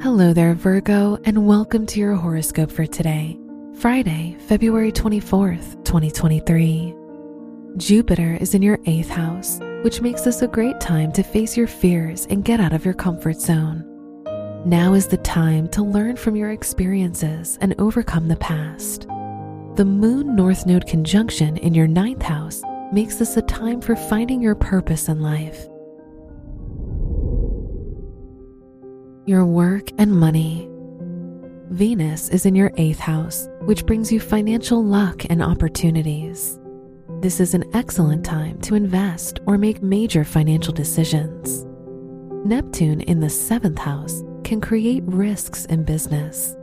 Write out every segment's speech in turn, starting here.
Hello there, Virgo, and welcome to your horoscope for today, Friday, February 24th, 2023. Jupiter is in your eighth house, which makes this a great time to face your fears and get out of your comfort zone. Now is the time to learn from your experiences and overcome the past. The Moon North Node conjunction in your ninth house makes this a time for finding your purpose in life. Your work and money. Venus is in your eighth house, which brings you financial luck and opportunities. This is an excellent time to invest or make major financial decisions. Neptune in the seventh house can create risks in business.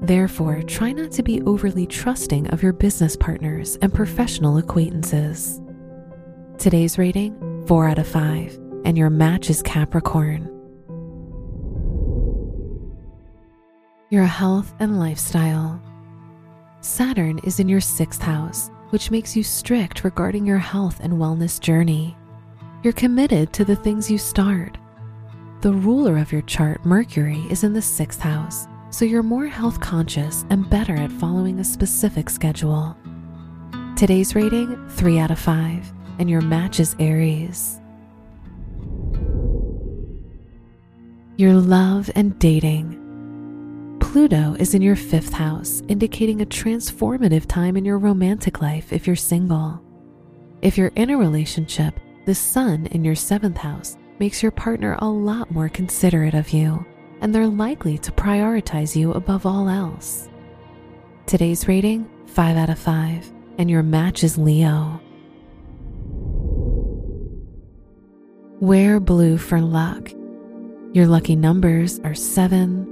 Therefore, try not to be overly trusting of your business partners and professional acquaintances. Today's rating 4 out of 5, and your match is Capricorn. Your health and lifestyle. Saturn is in your sixth house, which makes you strict regarding your health and wellness journey. You're committed to the things you start. The ruler of your chart, Mercury, is in the sixth house, so you're more health conscious and better at following a specific schedule. Today's rating 3 out of 5, and your match is Aries. Your love and dating. Pluto is in your fifth house, indicating a transformative time in your romantic life if you're single. If you're in a relationship, the sun in your seventh house makes your partner a lot more considerate of you, and they're likely to prioritize you above all else. Today's rating 5 out of 5, and your match is Leo. Wear blue for luck. Your lucky numbers are 7,